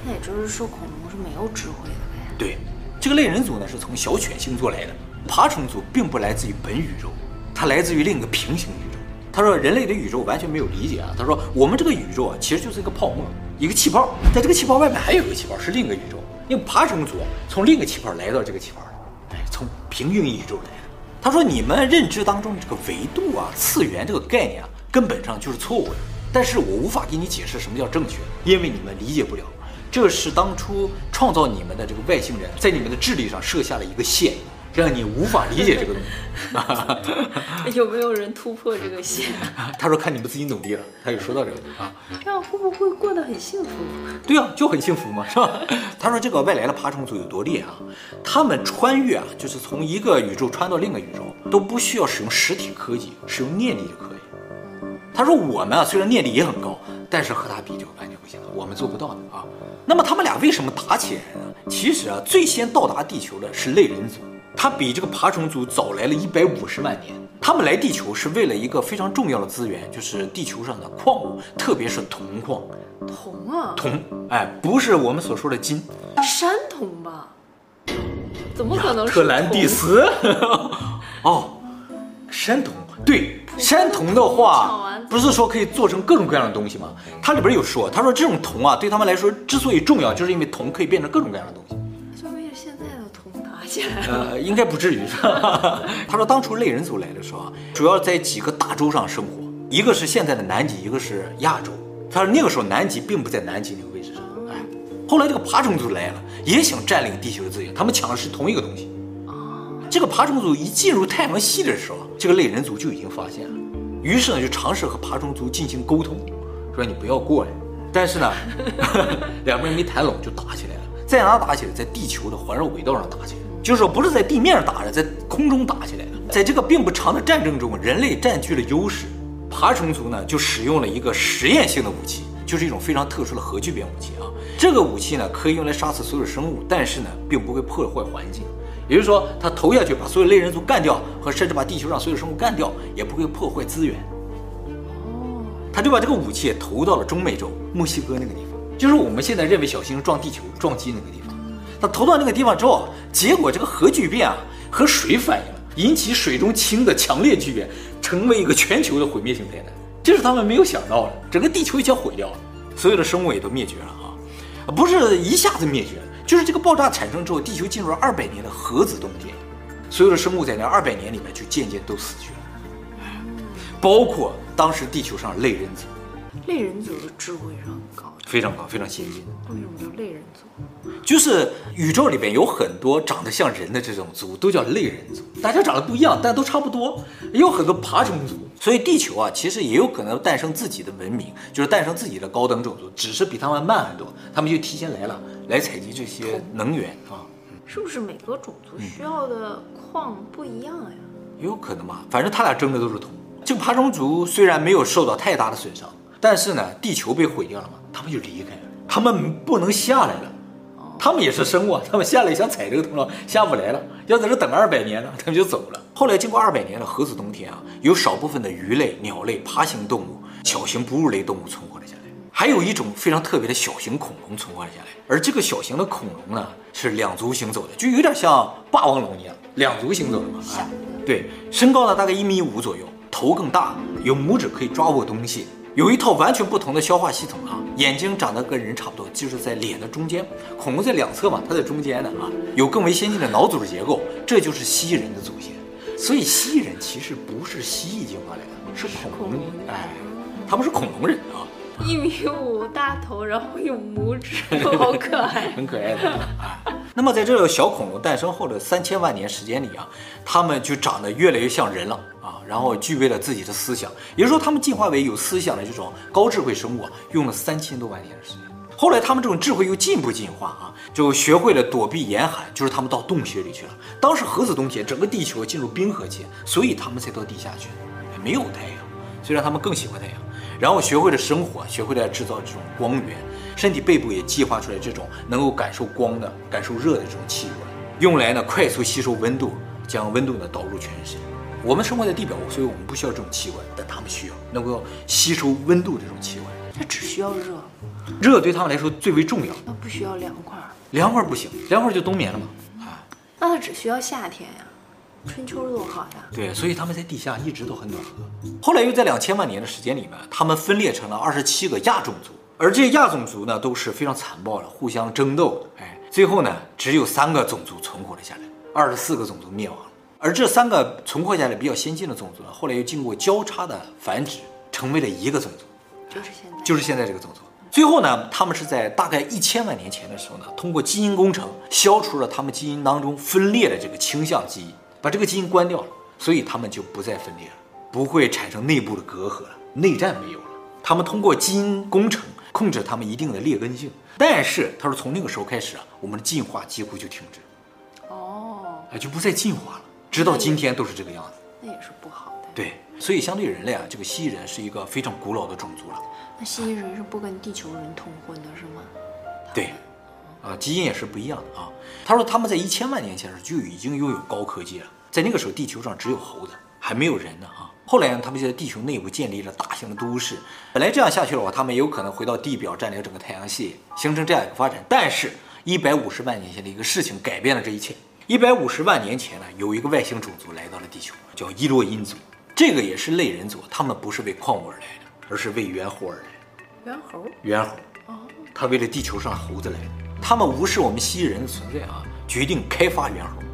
那也就是说，恐龙是没有智慧的呗？对，这个类人族呢是从小犬星座来的，爬虫族并不来自于本宇宙，它来自于另一个平行宇宙。他说人类的宇宙完全没有理解啊。他说我们这个宇宙啊其实就是一个泡沫，一个气泡，在这个气泡外面还有一个气泡是另一个宇宙。因为爬虫族从另一个气泡来到这个气泡，哎，从平行宇宙来的。他说你们认知当中的这个维度啊、次元这个概念啊。根本上就是错误的，但是我无法给你解释什么叫正确，因为你们理解不了。这是当初创造你们的这个外星人在你们的智力上设下了一个线，让你无法理解这个东西。有没有人突破这个线？他说看你们自己努力了。他就说到这个啊，这样会不会过得很幸福？对啊，就很幸福嘛，是吧？他说这个外来的爬虫族有多厉害啊？他们穿越啊，就是从一个宇宙穿到另一个宇宙，都不需要使用实体科技，使用念力就可以。他说：“我们啊，虽然念力也很高，但是和他比就完全不行了，我们做不到的啊。那么他们俩为什么打起来呢？其实啊，最先到达地球的是类人族，他比这个爬虫族早来了一百五十万年。他们来地球是为了一个非常重要的资源，就是地球上的矿物，特别是铜矿。铜啊，铜，哎，不是我们所说的金，山铜吧？怎么可能是特兰蒂斯？哦，山铜，对。”山铜的话，不是说可以做成各种各样的东西吗？它里边有说，他说这种铜啊，对他们来说之所以重要，就是因为铜可以变成各种各样的东西。呃，应该不至于是吧？他说当初类人族来的时候啊，主要在几个大洲上生活，一个是现在的南极，一个是亚洲。他说那个时候南极并不在南极那个位置上。哎，后来这个爬虫族来了，也想占领地球的资源，他们抢的是同一个东西。这个爬虫族一进入太阳系的时候，这个类人族就已经发现了，于是呢就尝试和爬虫族进行沟通，说你不要过来。但是呢，两个人没谈拢就打起来了。在哪打起来？在地球的环绕轨道上打起来，就是说不是在地面上打的，在空中打起来的。在这个并不长的战争中，人类占据了优势，爬虫族呢就使用了一个实验性的武器，就是一种非常特殊的核聚变武器啊。这个武器呢可以用来杀死所有生物，但是呢并不会破坏环境。也就是说，他投下去把所有类人族干掉，和甚至把地球上所有生物干掉，也不会破坏资源。哦，他就把这个武器投到了中美洲墨西哥那个地方，就是我们现在认为小行星撞地球撞击那个地方。他投到那个地方之后，结果这个核聚变啊和水反应，引起水中氢的强烈聚变，成为一个全球的毁灭性灾难。这是他们没有想到的，整个地球已经毁掉了，所有的生物也都灭绝了啊，不是一下子灭绝。就是这个爆炸产生之后，地球进入了二百年的核子冬天，所有的生物在那二百年里面就渐渐都死去了，包括当时地球上类人族。类人族的智慧是很高的，非常高，非常先进。为什么叫类人族？就是宇宙里边有很多长得像人的这种族，都叫类人族。大家长得不一样，但都差不多。也有很多爬虫族，所以地球啊，其实也有可能诞生自己的文明，就是诞生自己的高等种族，只是比他们慢很多。他们就提前来了，来采集这些能源啊。是不是每个种族需要的矿不一样呀？也有可能吧，反正他俩争的都是铜。这个爬虫族虽然没有受到太大的损伤，但是呢，地球被毁掉了嘛，他们就离开了，他们不能下来了。他们也是生物啊，他们下来想踩这个通道，下不来了，要在这等二百年呢，他们就走了。后来经过二百年的核子冬天啊，有少部分的鱼类、鸟类、爬行动物、小型哺乳类动物存活了下来，还有一种非常特别的小型恐龙存活了下来。而这个小型的恐龙呢，是两足行走的，就有点像霸王龙一样，两足行走的嘛。啊，对，身高呢大概一米五左右，头更大，有拇指可以抓握东西。有一套完全不同的消化系统啊，眼睛长得跟人差不多，就是在脸的中间，恐龙在两侧嘛，它在中间的啊，有更为先进的脑组织结构，这就是蜥蜴人的祖先。所以蜥蜴人其实不是蜥蜴进化来的，是恐龙，哎，他们是恐龙人啊。一米五大头，然后有拇指，好可爱，很可爱的啊。那么在这个小恐龙诞生后的三千万年时间里啊，它们就长得越来越像人了啊，然后具备了自己的思想，也就是说，它们进化为有思想的这种高智慧生物，用了三千多万年的时间。后来，它们这种智慧又进一步进化啊，就学会了躲避严寒，就是它们到洞穴里去了。当时核子冬天，整个地球进入冰河期，所以它们才到地下去，没有太阳，虽然它们更喜欢太阳。然后学会了生火，学会了制造这种光源，身体背部也计划出来这种能够感受光的、感受热的这种器官，用来呢快速吸收温度，将温度呢导入全身。我们生活在地表，所以我们不需要这种器官，但他们需要能够吸收温度这种器官。它只需要热，热对他们来说最为重要。那不需要凉快，凉快不行，凉快就冬眠了嘛。啊，那它只需要夏天呀。春秋多好呀！对，所以他们在地下一直都很暖和。后来又在两千万年的时间里面，他们分裂成了二十七个亚种族，而这些亚种族呢都是非常残暴的，互相争斗的。哎，最后呢只有三个种族存活了下来，二十四个种族灭亡了。而这三个存活下来比较先进的种族呢，后来又经过交叉的繁殖，成为了一个种族，就是现在，就是现在这个种族。最后呢，他们是在大概一千万年前的时候呢，通过基因工程消除了他们基因当中分裂的这个倾向基因。把这个基因关掉了，所以他们就不再分裂了，不会产生内部的隔阂了，内战没有了。他们通过基因工程控制他们一定的劣根性，但是他说从那个时候开始啊，我们的进化几乎就停止，哦，哎，就不再进化了，直到今天都是这个样子。那也是不好的。对，所以相对人类啊，这个蜥蜴人是一个非常古老的种族了。那蜥蜴人是不跟地球人通婚的是吗？对。啊，基因也是不一样的啊。他说他们在一千万年前时就已经拥有高科技了，在那个时候地球上只有猴子，还没有人呢啊。后来呢，他们就在地球内部建立了大型的都市。本来这样下去的话，他们有可能回到地表占领整个太阳系，形成这样一个发展。但是，一百五十万年前的一个事情改变了这一切。一百五十万年前呢，有一个外星种族来到了地球，叫伊洛因族。这个也是类人族，他们不是为矿物而来的，而是为猿猴而来。猿猴？猿猴。哦，他为了地球上猴子来的。他们无视我们蜥蜴人的存在啊，决定开发猿猴，啊，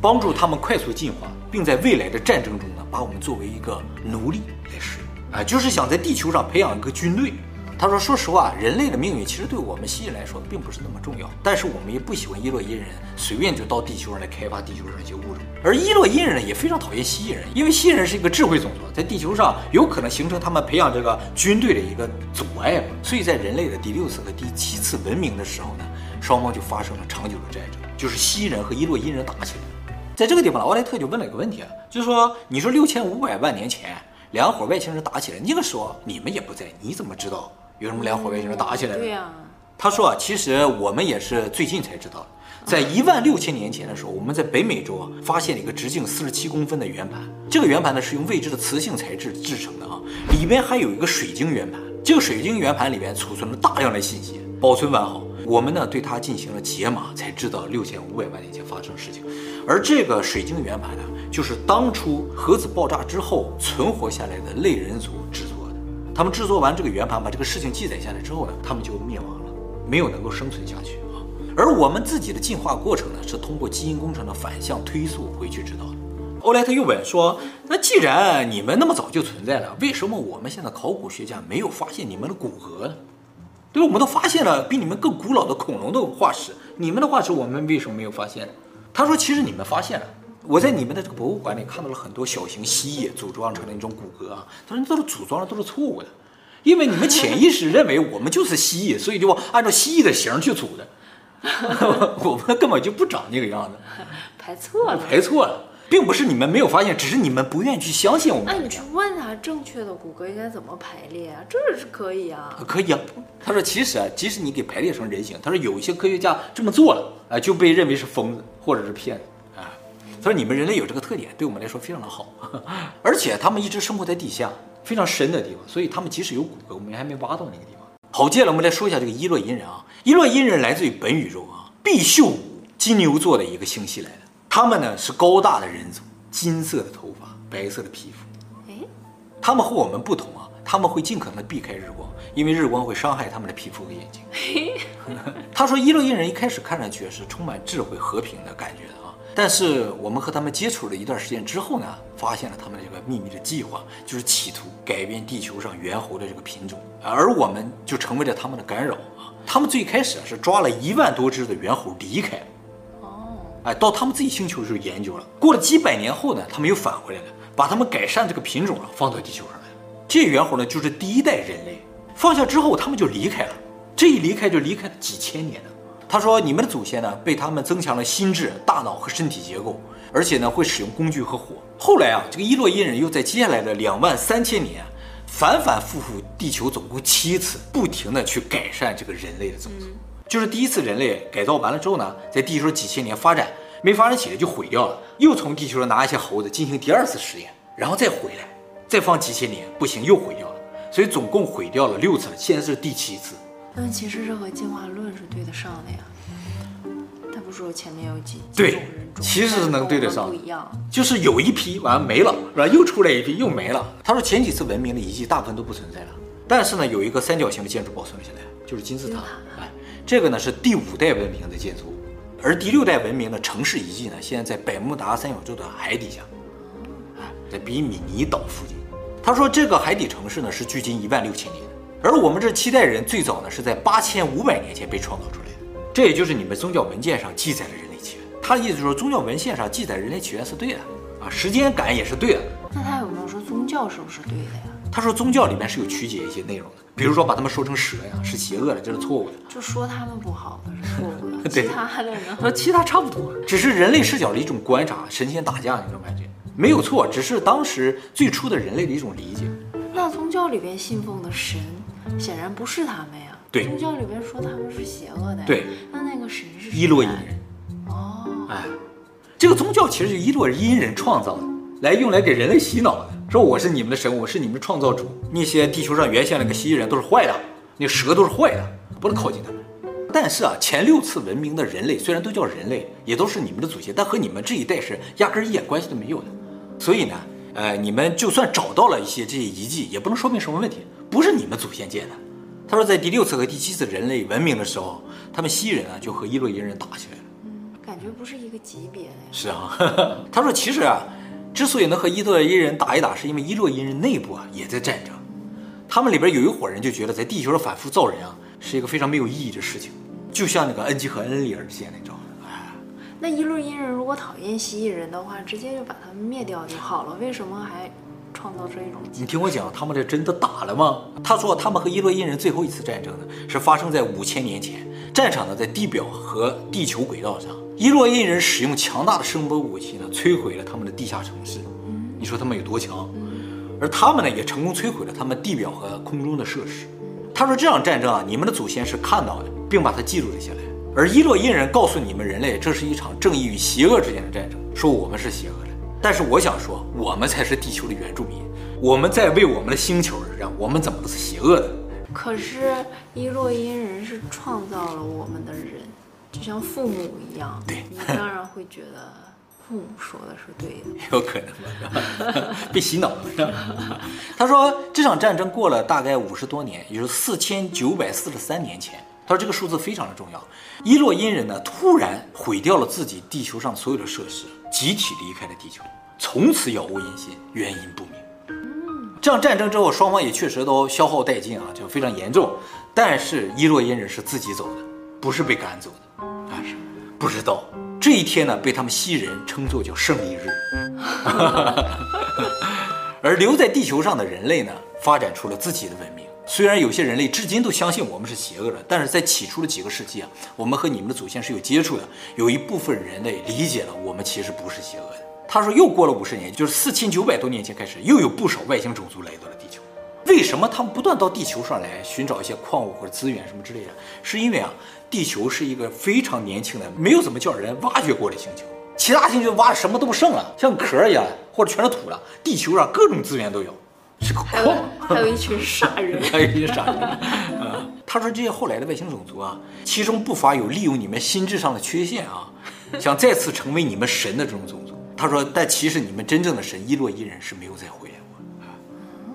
帮助他们快速进化，并在未来的战争中呢，把我们作为一个奴隶来使用，啊，就是想在地球上培养一个军队。他说：“说实话，人类的命运其实对我们蜥蜴来说并不是那么重要，但是我们也不喜欢伊洛因人随便就到地球上来开发地球上一些物种。而伊洛因人呢，也非常讨厌蜥蜴人，因为蜥蜴人是一个智慧种族，在地球上有可能形成他们培养这个军队的一个阻碍。所以在人类的第六次和第七次文明的时候呢，双方就发生了长久的战争，就是蜥蜴人和伊洛因人打起来。在这个地方，奥莱特就问了一个问题啊，就是说，你说六千五百万年前两伙外星人打起来，那个时候你们也不在，你怎么知道？”有什么两伙外星人打起来了？对呀，他说啊，其实我们也是最近才知道，在一万六千年前的时候，我们在北美洲啊发现了一个直径四十七公分的圆盘。这个圆盘呢是用未知的磁性材质制成的啊，里边还有一个水晶圆盘。这个水晶圆盘里边储存了大量的信息，保存完好。我们呢对它进行了解码，才知道六千五百万年前发生的事情。而这个水晶圆盘呢，就是当初核子爆炸之后存活下来的类人族制作的。他们制作完这个圆盘，把这个事情记载下来之后呢，他们就灭亡了，没有能够生存下去啊。而我们自己的进化过程呢，是通过基因工程的反向推溯回去知道的。欧莱特又问说：“那既然你们那么早就存在了，为什么我们现在考古学家没有发现你们的骨骼呢？对，我们都发现了比你们更古老的恐龙的化石，你们的化石我们为什么没有发现？”他说：“其实你们发现了。”我在你们的这个博物馆里看到了很多小型蜥蜴组装成的那种骨骼啊，他说这都是组装的都是错误的，因为你们潜意识认为我们就是蜥蜴，所以就按照蜥蜴的形去组的，我们根本就不长那个样子，排错了，排错了，并不是你们没有发现，只是你们不愿意去相信我们。那你去问他正确的骨骼应该怎么排列啊？这是可以啊，可以啊。他说，其实啊，即使你给排列成人形，他说有一些科学家这么做了啊，就被认为是疯子或者是骗子啊。他说你们人类有这个特点，对我们来说非常的好，而且他们一直生活在地下非常深的地方，所以他们即使有骨骼，我们还没挖到那个地方。好，接下来我们来说一下这个伊洛因人啊。伊洛因人来自于本宇宙啊，毕宿五金牛座的一个星系来的。他们呢是高大的人族，金色的头发，白色的皮肤。哎，他们和我们不同啊，他们会尽可能的避开日光，因为日光会伤害他们的皮肤和眼睛。他说伊洛因人一开始看上去是充满智慧、和平的感觉的啊。但是我们和他们接触了一段时间之后呢，发现了他们这个秘密的计划，就是企图改变地球上猿猴的这个品种，而我们就成为了他们的干扰啊。他们最开始是抓了一万多只的猿猴离开哎，到他们自己星球去研究了。过了几百年后呢，他们又返回来了，把他们改善这个品种啊放到地球上来了。这猿猴呢，就是第一代人类。放下之后，他们就离开了，这一离开就离开了几千年了。他说：“你们的祖先呢，被他们增强了心智、大脑和身体结构，而且呢，会使用工具和火。后来啊，这个伊洛伊人又在接下来的两万三千年，反反复复地球总共七次，不停地去改善这个人类的种族。就是第一次人类改造完了之后呢，在地球几千年发展没发展起来就毁掉了，又从地球上拿一些猴子进行第二次实验，然后再回来，再放几千年不行又毁掉了，所以总共毁掉了六次了，现在是第七次。”但其实这和进化论是对得上的呀。他不是说前面有几对其实是能对得上。不一样，就是有一批完了没了，是吧？又出来一批又没了。他说前几次文明的遗迹大部分都不存在了，但是呢，有一个三角形的建筑保存了下来，就是金字塔。哎，这个呢是第五代文明的建筑，而第六代文明的城市遗迹呢，现在在百慕达三角洲的海底下，哎，在比米尼岛附近。他说这个海底城市呢是距今一万六千年。而我们这七代人最早呢是在八千五百年前被创造出来的，这也就是你们宗教文件上记载的人类起源。他的意思就是说，宗教文献上记载人类起源是对的啊，时间感也是对的。那他有没有说宗教是不是对的呀？他说宗教里面是有曲解一些内容的，比如说把他们说成蛇呀，是邪恶的，这是错误的。就说他们不好的是错误的，其他的呢？和其他差不多，只是人类视角的一种观察，神仙打架那种感觉，没有错，只是当时最初的人类的一种理解。那宗教里边信奉的神？显然不是他们呀。对，宗教里边说他们是邪恶的呀。对，那那个神是伊洛因人。哦，哎，这个宗教其实是伊洛因人创造的，来用来给人类洗脑的，说我是你们的神，我是你们的创造主。那些地球上原先那个蜥蜴人都是坏的，那蛇都是坏的，不能靠近他们。但是啊，前六次文明的人类虽然都叫人类，也都是你们的祖先，但和你们这一代是压根儿一点关系都没有的。所以呢，呃，你们就算找到了一些这些遗迹，也不能说明什么问题。不是你们祖先建的。他说，在第六次和第七次人类文明的时候，他们蜥蜴人啊就和伊洛伊人打起来了。嗯，感觉不是一个级别的呀。是啊，他说，其实啊，之所以能和伊洛伊人打一打，是因为伊洛伊人内部啊也在战争。他们里边有一伙人就觉得在地球上反复造人啊是一个非常没有意义的事情，就像那个恩基和恩利尔之间那种。哎，那伊洛伊人如果讨厌蜥蜴人的话，直接就把他们灭掉就好了，为什么还？创造这一种，你听我讲，他们这真的打了吗？他说他们和伊洛因人最后一次战争呢，是发生在五千年前，战场呢在地表和地球轨道上。伊洛因人使用强大的声波武器呢，摧毁了他们的地下城市。你说他们有多强？而他们呢，也成功摧毁了他们地表和空中的设施。他说这场战争啊，你们的祖先是看到的，并把它记录了下来。而伊洛因人告诉你们人类，这是一场正义与邪恶之间的战争，说我们是邪恶。但是我想说，我们才是地球的原住民，我们在为我们的星球而战，我们怎么都是邪恶的？可是伊洛因人是创造了我们的人，就像父母一样，对，你当然会觉得父母说的是对的，有可能吧，被洗脑了。他说这场战争过了大概五十多年，也就是四千九百四十三年前。他说这个数字非常的重要。伊洛因人呢，突然毁掉了自己地球上所有的设施，集体离开了地球，从此杳无音信，原因不明。嗯，这样战争之后，双方也确实都消耗殆尽啊，就非常严重。但是伊洛因人是自己走的，不是被赶走的。啊，不知道这一天呢，被他们西人称作叫胜利日。而留在地球上的人类呢，发展出了自己的文明。虽然有些人类至今都相信我们是邪恶的，但是在起初的几个世纪啊，我们和你们的祖先是有接触的。有一部分人类理解了我们其实不是邪恶的。他说，又过了五十年，就是四千九百多年前开始，又有不少外星种族来到了地球。为什么他们不断到地球上来寻找一些矿物或者资源什么之类的？是因为啊，地球是一个非常年轻的，没有怎么叫人挖掘过的星球。其他星球挖的什么都不剩了，像壳一样，或者全是土了。地球上各种资源都有。是个还有还有一群傻人，还有一群傻人。啊，他说这些后来的外星种族啊，其中不乏有利用你们心智上的缺陷啊，想再次成为你们神的这种种族。他说，但其实你们真正的神伊洛伊人是没有再回来过。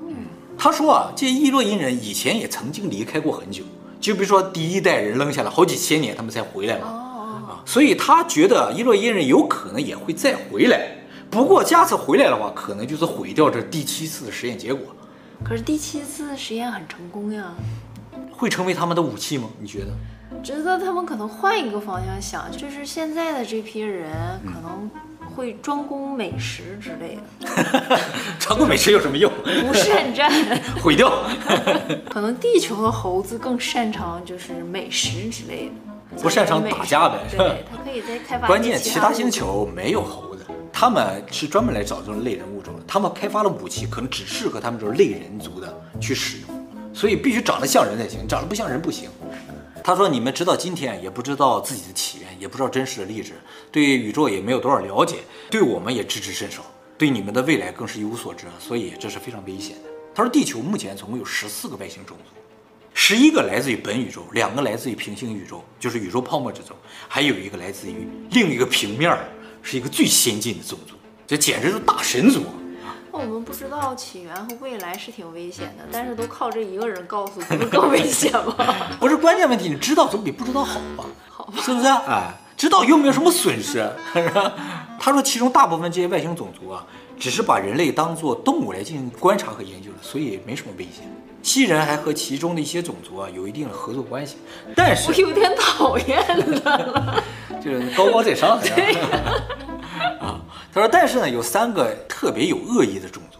嗯，他说啊，这些伊洛伊人以前也曾经离开过很久，就比如说第一代人扔下来好几千年，他们才回来嘛。啊，所以他觉得伊洛伊人有可能也会再回来。不过，下次回来的话，可能就是毁掉这第七次的实验结果。可是第七次实验很成功呀，会成为他们的武器吗？你觉得？觉得他们可能换一个方向想，就是现在的这批人可能会专攻美食之类的。专攻美食有什么用？不善战，毁掉。可能地球的猴子更擅长就是美食之类的，不擅长打架呗。对，他可以再开发。关键其他星球没有猴。他们是专门来找这种类人物种的，他们开发的武器可能只适合他们这种类人族的去使用，所以必须长得像人才行，长得不像人不行。他说：“你们直到今天也不知道自己的起源，也不知道真实的历史，对宇宙也没有多少了解，对我们也知之甚少，对你们的未来更是一无所知，所以这是非常危险的。”他说：“地球目前总共有十四个外星种族，十一个来自于本宇宙，两个来自于平行宇宙，就是宇宙泡沫之中，还有一个来自于另一个平面儿。”是一个最先进的种族，这简直是大神族。那我们不知道起源和未来是挺危险的，但是都靠这一个人告诉，不是更危险吗？不是关键问题，你知道总比不知道好吧？好吧，是不是？哎，知道又没有什么损失。他说，其中大部分这些外星种族啊，只是把人类当作动物来进行观察和研究的，所以没什么危险。西人还和其中的一些种族啊有一定的合作关系，但是我有点讨厌了。就是高高在上，啊，他说，但是呢，有三个特别有恶意的种族，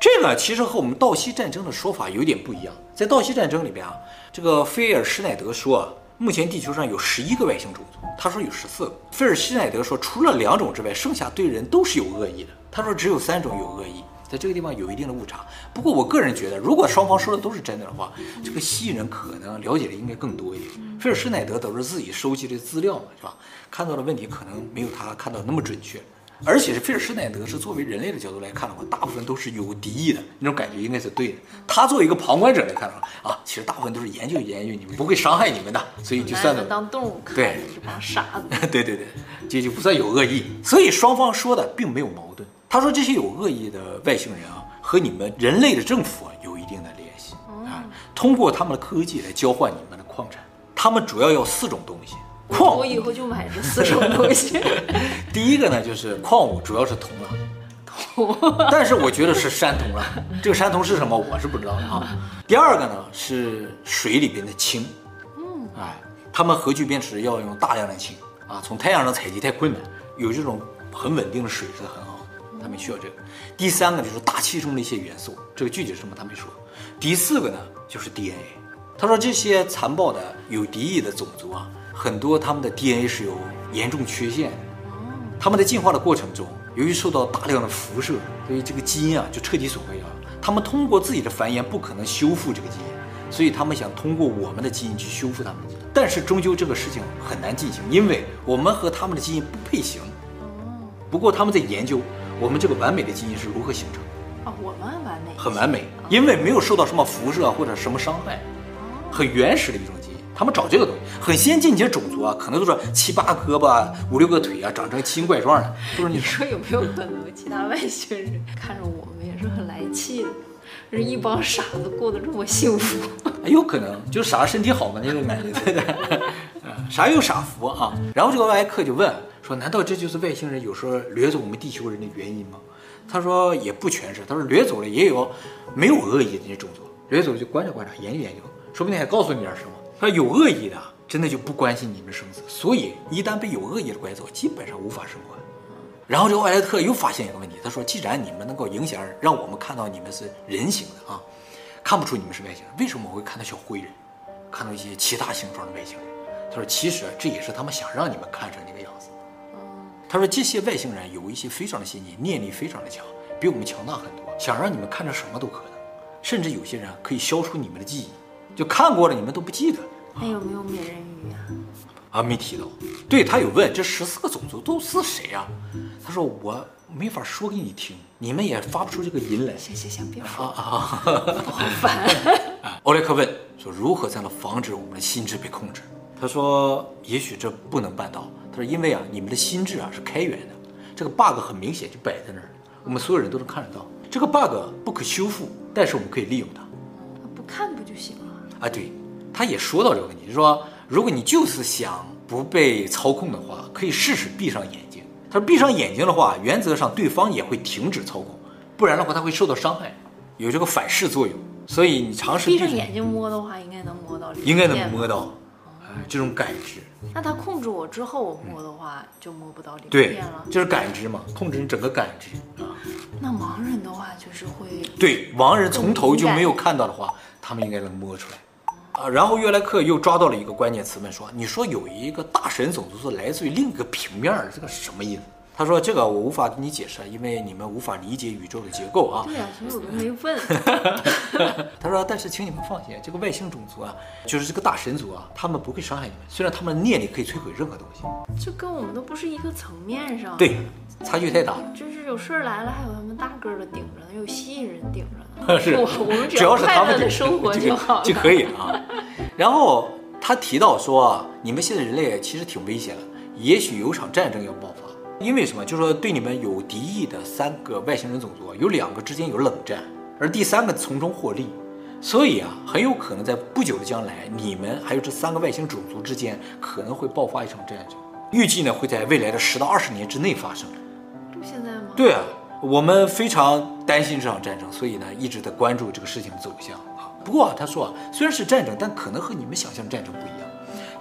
这个其实和我们道西战争的说法有点不一样。在道西战争里边啊，这个菲尔施耐德说啊，目前地球上有十一个外星种族，他说有十四个。菲尔施奈德说，除了两种之外，剩下对人都是有恶意的。他说只有三种有恶意。在这个地方有一定的误差，不过我个人觉得，如果双方说的都是真的的话，这个蜥蜴人可能了解的应该更多一点。菲尔施耐德都是自己收集的资料嘛，是吧？看到的问题可能没有他看到那么准确，而且是菲尔施耐德是作为人类的角度来看的话，大部分都是有敌意的那种感觉，应该是对的。他作为一个旁观者来看的话，啊，其实大部分都是研究研究你们，不会伤害你们的，所以就算了。当动物看，对，是帮傻子。对对对，这就不算有恶意。所以双方说的并没有矛盾。他说这些有恶意的外星人啊，和你们人类的政府啊有一定的联系啊，通过他们的科技来交换你们的矿产。他们主要要四种东西，矿。我以后就买这四种东西。第一个呢就是矿物，主要是铜了，铜。但是我觉得是山铜了，这个山铜是什么我是不知道的啊。第二个呢是水里边的氢，嗯，哎，他们核聚变时要用大量的氢啊，从太阳上采集太困难，有这种很稳定的水是很好。他们需要这个，第三个就是大气中的一些元素，这个具体是什么他没说。第四个呢就是 DNA，他说这些残暴的有敌意的种族啊，很多他们的 DNA 是有严重缺陷的。他们在进化的过程中，由于受到大量的辐射，所以这个基因啊就彻底损毁了。他们通过自己的繁衍不可能修复这个基因，所以他们想通过我们的基因去修复他们的，但是终究这个事情很难进行，因为我们和他们的基因不配型。不过他们在研究。我们这个完美的基因是如何形成的？啊，我们完美，很完美，因为没有受到什么辐射或者什么伤害，很原始的一种基因。他们找这个东西，很先进一些种族啊，可能都是七八胳膊、五六个腿啊，长成奇形怪状的。不是你说有没有可能其他外星人看着我们也是很来气的？是一帮傻子过得这么幸福？有可能，就是傻子身体好嘛，那种感觉，对不对？傻有傻福啊。然后这个外来客就问。说，难道这就是外星人有时候掠走我们地球人的原因吗？他说也不全是，他说掠走了也有没有恶意的那些种族，掠走就观察观察，研究研究，说不定还告诉你点什么。他说有恶意的，真的就不关心你们生死，所以一旦被有恶意的拐走，基本上无法生还。然后这个外来特又发现一个问题，他说既然你们能够影响让我们看到你们是人形的啊，看不出你们是外星人，为什么我会看到小灰人，看到一些其他形状的外星人？他说，其实这也是他们想让你们看成那个样子。他说，这些外星人有一些非常的先进，念力非常的强，比我们强大很多，想让你们看着什么都可能，甚至有些人可以消除你们的记忆，就看过了你们都不记得。还有没有美人鱼啊？啊，没提到。对，他有问这十四个种族都是谁呀？他说我没法说给你听，你们也发不出这个音来。行行行，别说啊啊！好烦。奥莱克问说如何才能防止我们的心智被控制？他说也许这不能办到。他说因为啊，你们的心智啊是开源的，这个 bug 很明显就摆在那儿，我们所有人都能看得到。这个 bug 不可修复，但是我们可以利用它。不看不就行了？啊，对。他也说到这个问题，就是说，如果你就是想不被操控的话，可以试试闭上眼睛。他说，闭上眼睛的话，原则上对方也会停止操控，不然的话他会受到伤害，有这个反噬作用。所以你尝试闭上眼睛摸的话，应该能摸到。应该能摸到，哎，这种感知。那他控制我之后，我摸的话、嗯、就摸不到里面了。对，就是感知嘛，控制你整个感知啊。那盲人的话就是会。对，盲人从头就没有看到的话，他们应该能摸出来。啊，然后约莱克又抓到了一个关键词，问说：“你说有一个大神种族是来自于另一个平面，这个什么意思？”他说：“这个我无法跟你解释，因为你们无法理解宇宙的结构啊。”对呀、啊，所以我都没问。他说：“但是请你们放心，这个外星种族啊，就是这个大神族啊，他们不会伤害你们，虽然他们的念力可以摧毁任何东西。”这跟我们都不是一个层面上。对，差距太大了。就是有事儿来了，还有他们大个儿的顶着呢，有蜥蜴人顶着呢。是，我我们只要快乐的生活就好就，就可以了啊。然后他提到说：“你们现在人类其实挺危险的，也许有场战争要爆发。因为什么？就是说对你们有敌意的三个外星人种族，有两个之间有冷战，而第三个从中获利。所以啊，很有可能在不久的将来，你们还有这三个外星种族之间可能会爆发一场战争。预计呢会在未来的十到二十年之内发生。就现在吗？对啊，我们非常担心这场战争，所以呢一直在关注这个事情的走向啊。”不过啊，他说啊，虽然是战争，但可能和你们想象的战争不一样，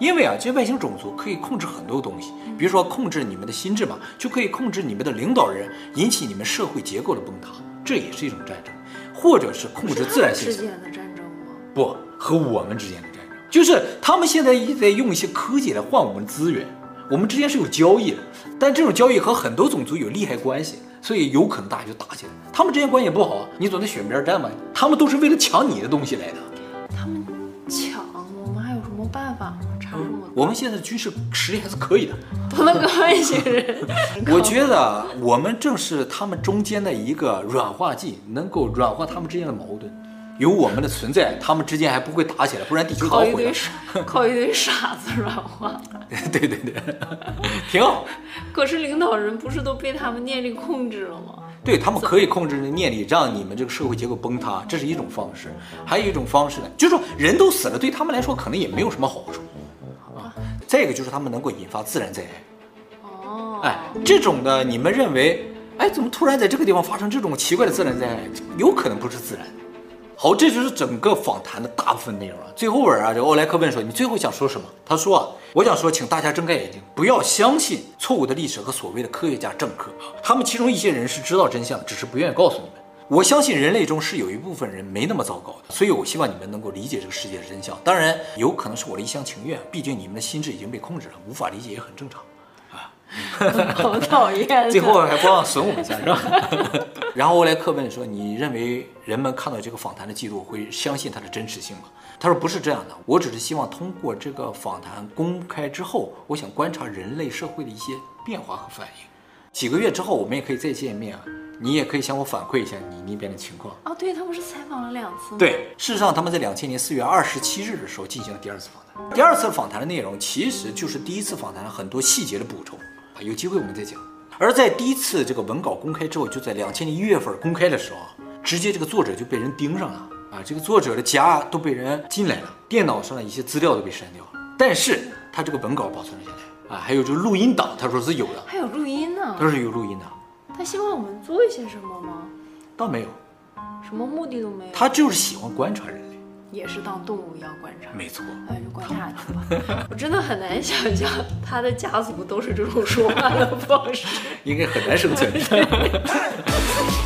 因为啊，这些外星种族可以控制很多东西，比如说控制你们的心智嘛，就可以控制你们的领导人，引起你们社会结构的崩塌，这也是一种战争，或者是控制自然现象。之间的战争吗？不，和我们之间的战争，就是他们现在一直在用一些科技来换我们资源，我们之间是有交易的，但这种交易和很多种族有利害关系。所以有可能大家就打起来，他们之间关系不好，你总得选边站嘛。他们都是为了抢你的东西来的。他们抢，我们还有什么办法吗？我们现在的军事实力还是可以的。不能跟外星人。我觉得我们正是他们中间的一个软化剂，能够软化他们之间的矛盾。有我们的存在，他们之间还不会打起来，不然地球早毁了。靠一堆傻，靠一堆傻子软化。对对对，挺好。可是领导人不是都被他们念力控制了吗？对，他们可以控制念力，让你们这个社会结构崩塌，这是一种方式。还有一种方式呢，就是说人都死了，对他们来说可能也没有什么好处。啊，再一个就是他们能够引发自然灾害。哦。哎，这种的你们认为，哎，怎么突然在这个地方发生这种奇怪的自然灾害？有可能不是自然。好，这就是整个访谈的大部分内容了。最后尾啊，这欧莱克问说：“你最后想说什么？”他说：“啊，我想说，请大家睁开眼睛，不要相信错误的历史和所谓的科学家政客。他们其中一些人是知道真相，只是不愿意告诉你们。我相信人类中是有一部分人没那么糟糕的，所以我希望你们能够理解这个世界的真相。当然，有可能是我的一厢情愿，毕竟你们的心智已经被控制了，无法理解也很正常。” 好讨厌！最后还不忘损我一下，是吧？然后欧莱克问说：“你认为人们看到这个访谈的记录会相信它的真实性吗？”他说：“不是这样的，我只是希望通过这个访谈公开之后，我想观察人类社会的一些变化和反应。几个月之后，我们也可以再见面啊，你也可以向我反馈一下你那边的情况。”哦，对，他不是采访了两次吗？对，事实上他们在两千年四月二十七日的时候进行了第二次访谈。第二次访谈的内容其实就是第一次访谈很多细节的补充。有机会我们再讲。而在第一次这个文稿公开之后，就在两千年一月份公开的时候，直接这个作者就被人盯上了啊！这个作者的家都被人进来了，电脑上的一些资料都被删掉了。但是他这个文稿保存了下来啊，还有这个录音档，他说是有的。还有录音呢？他说有录音的。他希望我们做一些什么吗？倒没有，什么目的都没有。他就是喜欢观察人类。也是当动物一样观察，没错，那就观察去吧。我真的很难想象他的家族都是这种说话的方式，应该很难生存。